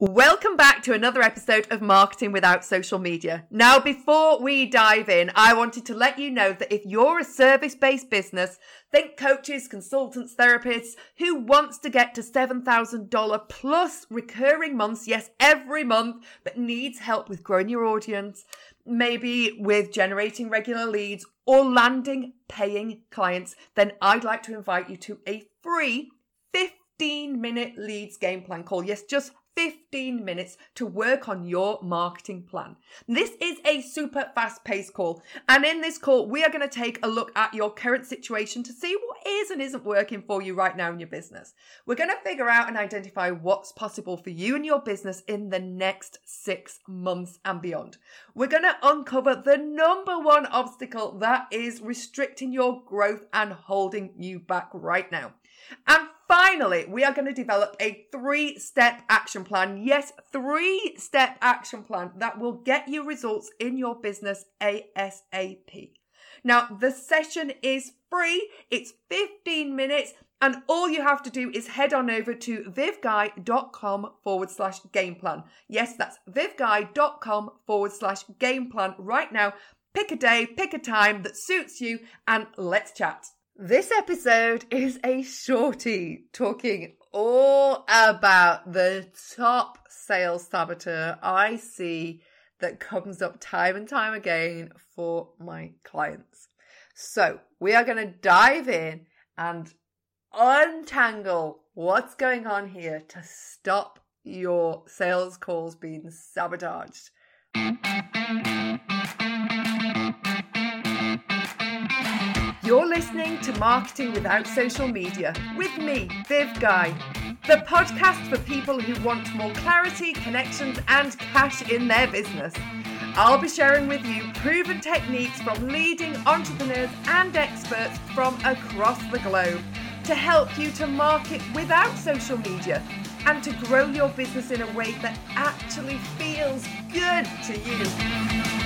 Welcome back to another episode of Marketing Without Social Media. Now, before we dive in, I wanted to let you know that if you're a service based business, think coaches, consultants, therapists who wants to get to $7,000 plus recurring months, yes, every month, but needs help with growing your audience, maybe with generating regular leads or landing paying clients, then I'd like to invite you to a free 15 minute leads game plan call. Yes, just 15 minutes to work on your marketing plan. This is a super fast paced call. And in this call, we are going to take a look at your current situation to see what is and isn't working for you right now in your business. We're going to figure out and identify what's possible for you and your business in the next six months and beyond. We're going to uncover the number one obstacle that is restricting your growth and holding you back right now. And finally, we are going to develop a three step action plan. Yes, three step action plan that will get you results in your business ASAP. Now, the session is free. It's 15 minutes. And all you have to do is head on over to vivguy.com forward slash game plan. Yes, that's vivguy.com forward slash game plan right now. Pick a day, pick a time that suits you, and let's chat. This episode is a shorty talking all about the top sales saboteur I see that comes up time and time again for my clients. So, we are going to dive in and untangle what's going on here to stop your sales calls being sabotaged. You're listening to Marketing Without Social Media with me, Viv Guy, the podcast for people who want more clarity, connections, and cash in their business. I'll be sharing with you proven techniques from leading entrepreneurs and experts from across the globe to help you to market without social media and to grow your business in a way that actually feels good to you.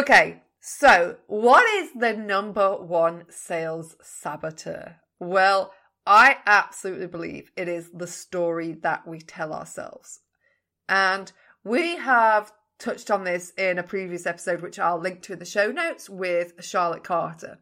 Okay, so what is the number one sales saboteur? Well, I absolutely believe it is the story that we tell ourselves. And we have touched on this in a previous episode, which I'll link to in the show notes with Charlotte Carter,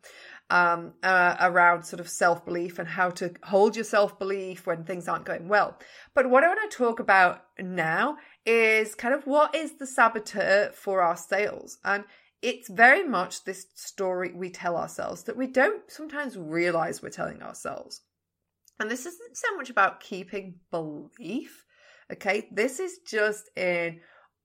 um, uh, around sort of self belief and how to hold your self belief when things aren't going well. But what I want to talk about now is kind of what is the saboteur for our sales? And it's very much this story we tell ourselves that we don't sometimes realize we're telling ourselves. And this isn't so much about keeping belief, okay? This is just in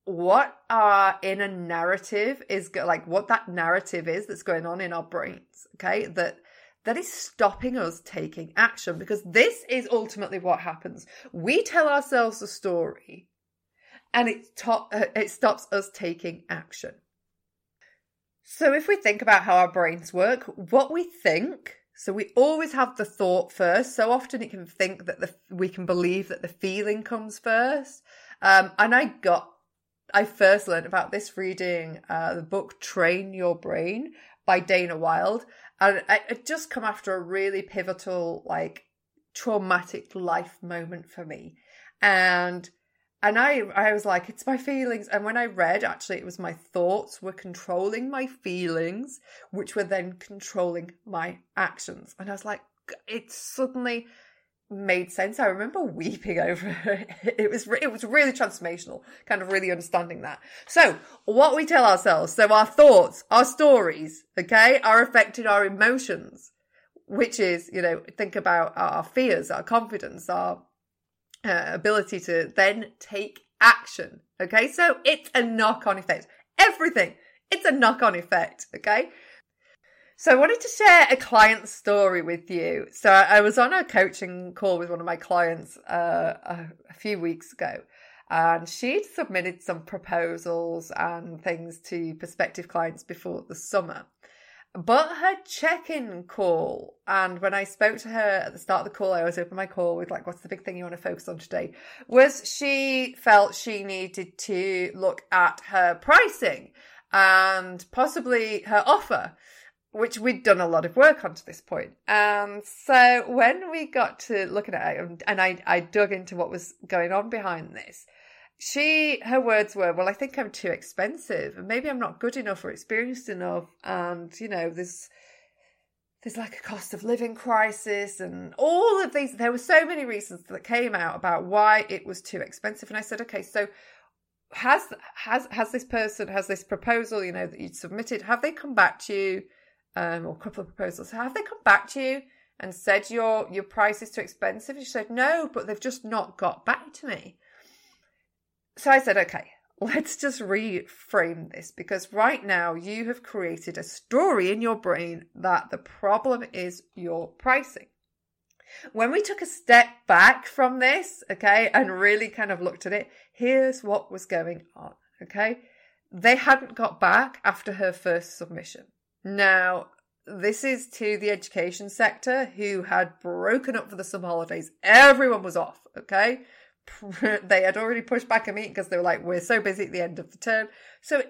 what our inner narrative is like what that narrative is that's going on in our brains, okay? That that is stopping us taking action because this is ultimately what happens. We tell ourselves a story and it, to- uh, it stops us taking action. So, if we think about how our brains work, what we think, so we always have the thought first. So often it can think that the we can believe that the feeling comes first. Um, and I got, I first learned about this reading uh, the book Train Your Brain by Dana Wilde, and it just come after a really pivotal, like traumatic life moment for me, and and I, I was like, it's my feelings. And when I read, actually, it was my thoughts were controlling my feelings, which were then controlling my actions. And I was like, it suddenly made sense. I remember weeping over it. It was, it was really transformational, kind of really understanding that. So what we tell ourselves, so our thoughts, our stories, okay, are affecting our emotions, which is, you know, think about our fears, our confidence, our uh, ability to then take action. Okay, so it's a knock on effect. Everything, it's a knock on effect. Okay. So I wanted to share a client story with you. So I was on a coaching call with one of my clients uh, a, a few weeks ago, and she'd submitted some proposals and things to prospective clients before the summer. But her check-in call, and when I spoke to her at the start of the call, I always open my call with like, "What's the big thing you want to focus on today?" Was she felt she needed to look at her pricing and possibly her offer, which we'd done a lot of work on to this point. And so when we got to looking at it and I, I dug into what was going on behind this, she, her words were, well, I think I'm too expensive and maybe I'm not good enough or experienced enough. And, you know, there's, there's like a cost of living crisis and all of these. There were so many reasons that came out about why it was too expensive. And I said, okay, so has, has, has this person, has this proposal, you know, that you'd submitted, have they come back to you? um, or a couple of proposals. Have they come back to you and said your your price is too expensive? and She said no, but they've just not got back to me. So I said, okay, let's just reframe this because right now you have created a story in your brain that the problem is your pricing. When we took a step back from this, okay, and really kind of looked at it, here's what was going on, okay? They hadn't got back after her first submission. Now, this is to the education sector who had broken up for the summer holidays. Everyone was off, okay? They had already pushed back a meeting because they were like, we're so busy at the end of the term. So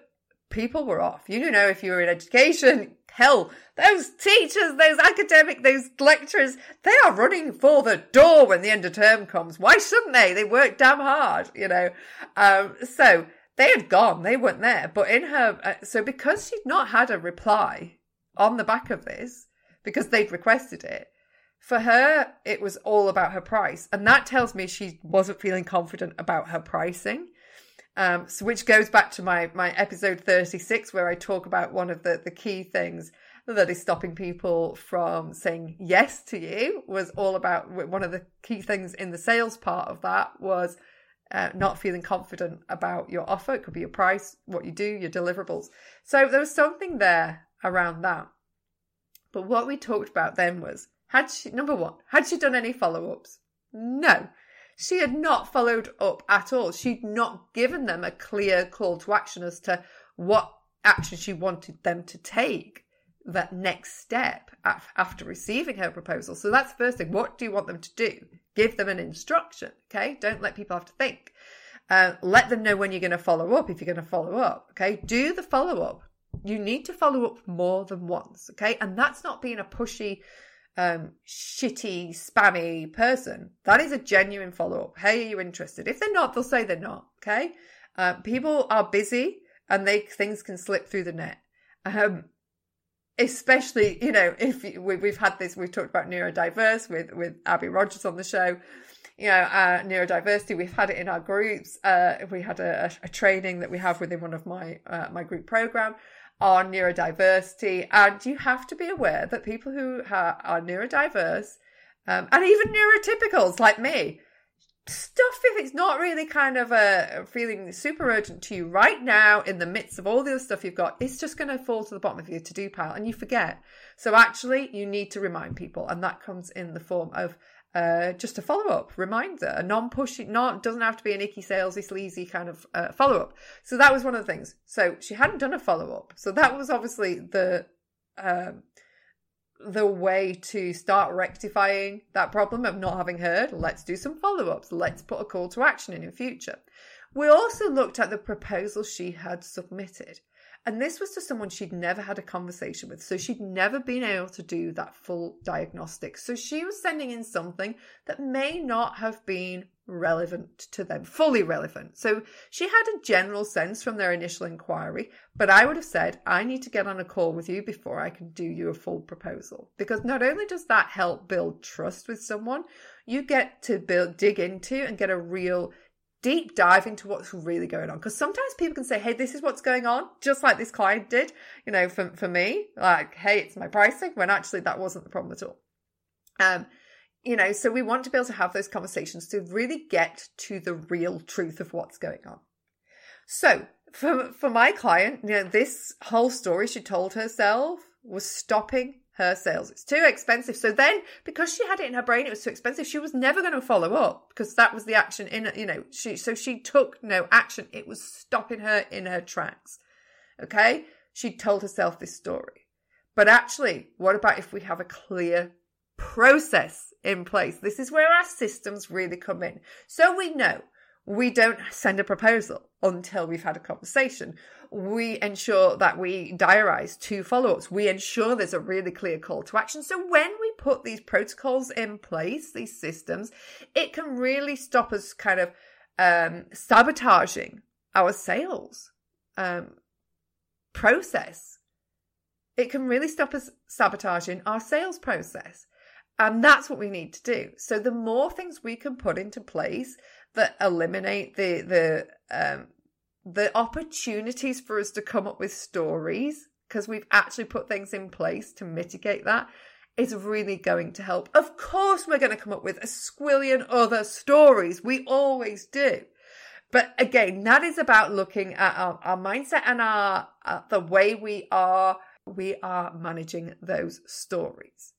people were off. You know, if you were in education, hell, those teachers, those academic, those lecturers, they are running for the door when the end of term comes. Why shouldn't they? They work damn hard, you know. Um, so they had gone, they weren't there. But in her, uh, so because she'd not had a reply on the back of this, because they'd requested it, for her, it was all about her price. And that tells me she wasn't feeling confident about her pricing. Um, so which goes back to my, my episode 36, where I talk about one of the, the key things that is stopping people from saying yes to you was all about one of the key things in the sales part of that was uh, not feeling confident about your offer. It could be your price, what you do, your deliverables. So there was something there around that. But what we talked about then was had she, number one, had she done any follow ups? No. She had not followed up at all. She'd not given them a clear call to action as to what action she wanted them to take that next step after receiving her proposal. So that's the first thing. What do you want them to do? Give them an instruction. Okay. Don't let people have to think. Uh, let them know when you're going to follow up if you're going to follow up. Okay. Do the follow up. You need to follow up more than once. Okay. And that's not being a pushy, um, shitty, spammy person. That is a genuine follow up. Hey, are you interested? If they're not, they'll say they're not. Okay. Uh, people are busy and they things can slip through the net. Um, especially you know if we, we've had this we've talked about neurodiverse with with abby rogers on the show you know uh, neurodiversity we've had it in our groups uh, we had a, a, training that we have within one of my uh, my group program on neurodiversity and you have to be aware that people who are, are neurodiverse um, and even neurotypicals like me stuff if it's not really kind of a feeling super urgent to you right now in the midst of all the other stuff you've got it's just going to fall to the bottom of your to-do pile and you forget. So actually you need to remind people and that comes in the form of uh, just a follow-up reminder a non-pushy not doesn't have to be an icky salesy sleazy kind of uh, follow-up so that was one of the things so she hadn't done a follow-up so that was obviously the um, the way to start rectifying that problem of not having heard. Let's do some follow ups. Let's put a call to action in in future. We also looked at the proposal she had submitted. And this was to someone she'd never had a conversation with. So she'd never been able to do that full diagnostic. So she was sending in something that may not have been relevant to them, fully relevant. So she had a general sense from their initial inquiry, but I would have said, I need to get on a call with you before I can do you a full proposal. Because not only does that help build trust with someone, you get to build, dig into and get a real deep dive into what's really going on. Because sometimes people can say, hey, this is what's going on, just like this client did, you know, for, for me, like, hey, it's my pricing, when actually that wasn't the problem at all. Um, you know, so we want to be able to have those conversations to really get to the real truth of what's going on. So for, for my client, you know, this whole story she told herself was stopping her sales. It's too expensive. So then, because she had it in her brain, it was too expensive. She was never going to follow up because that was the action in, you know, she, so she took no action. It was stopping her in her tracks. Okay. She told herself this story. But actually, what about if we have a clear process in place? This is where our systems really come in. So we know we don't send a proposal until we've had a conversation. We ensure that we diarize two follow ups. We ensure there's a really clear call to action. So when we put these protocols in place, these systems, it can really stop us kind of um, sabotaging our sales um, process. It can really stop us sabotaging our sales process. And that's what we need to do. So the more things we can put into place that eliminate the the um, the opportunities for us to come up with stories because we've actually put things in place to mitigate that is really going to help. Of course, we're going to come up with a squillion other stories. We always do. But again, that is about looking at our, our mindset and our uh, the way we are we are managing those stories.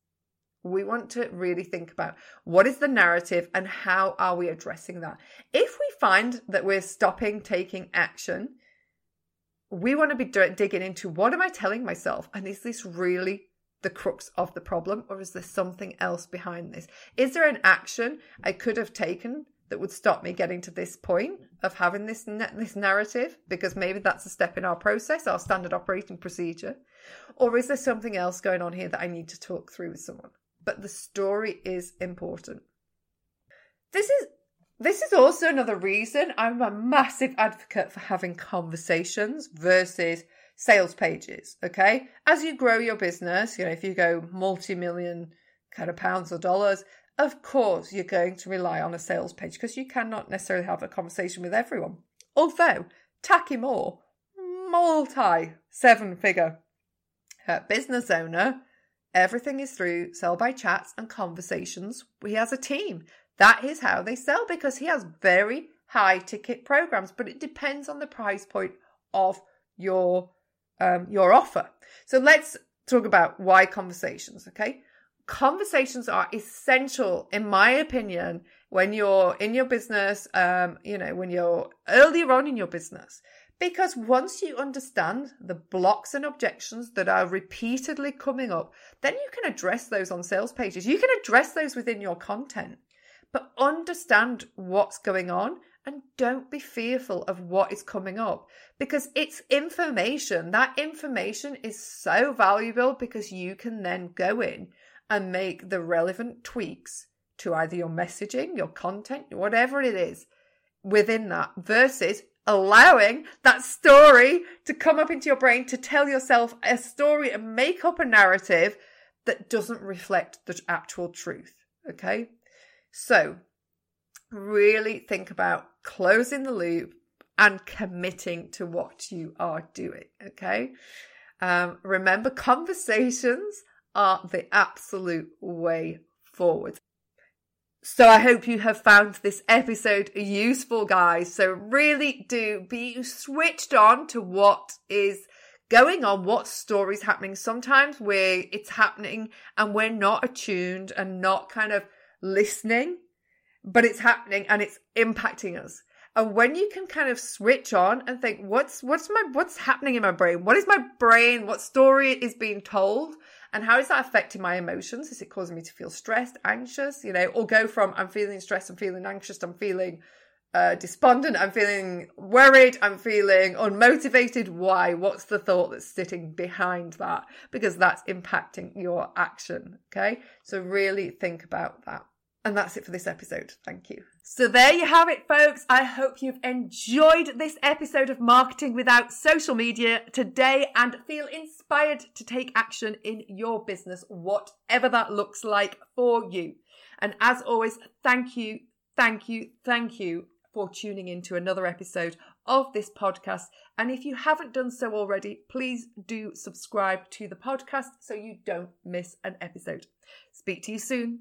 We want to really think about what is the narrative and how are we addressing that. If we find that we're stopping taking action, we want to be digging into what am I telling myself? And is this really the crux of the problem or is there something else behind this? Is there an action I could have taken that would stop me getting to this point of having this this narrative because maybe that's a step in our process our standard operating procedure or is there something else going on here that I need to talk through with someone but the story is important this is this is also another reason I'm a massive advocate for having conversations versus sales pages okay as you grow your business you know if you go multi-million kind of pounds or dollars of course you're going to rely on a sales page because you cannot necessarily have a conversation with everyone. Although, Taki Moore, multi seven figure uh, business owner, everything is through sell by chats and conversations. He has a team. That is how they sell because he has very high ticket programs, but it depends on the price point of your um, your offer. So let's talk about why conversations, okay? conversations are essential, in my opinion, when you're in your business, um, you know, when you're earlier on in your business. Because once you understand the blocks and objections that are repeatedly coming up, then you can address those on sales pages. You can address those within your content, but understand what's going on and don't be fearful of what is coming up because it's information. That information is so valuable because you can then go in and make the relevant tweaks to either your messaging, your content, whatever it is within that versus allowing that story to come up into your brain to tell yourself a story and make up a narrative that doesn't reflect the actual truth. Okay. So really think about closing the loop and committing to what you are doing. Okay. Um, remember, conversations are the absolute way forward. So I hope you have found this episode useful, guys. So really do be switched on to what is going on, what story's happening. Sometimes where it's happening and we're not attuned and not kind of listening, but it's happening and it's impacting us. And when you can kind of switch on and think, what's what's my what's happening in my brain? What is my brain? What story is being told? And how is that affecting my emotions? Is it causing me to feel stressed, anxious, you know, or go from I'm feeling stressed, I'm feeling anxious, I'm feeling uh, despondent, I'm feeling worried, I'm feeling unmotivated. Why? What's the thought that's sitting behind that? Because that's impacting your action. Okay. So really think about that. And that's it for this episode. Thank you. So there you have it, folks. I hope you've enjoyed this episode of Marketing Without Social Media today and feel inspired to take action in your business, whatever that looks like for you. And as always, thank you, thank you, thank you for tuning in to another episode of this podcast. And if you haven't done so already, please do subscribe to the podcast so you don't miss an episode. Speak to you soon.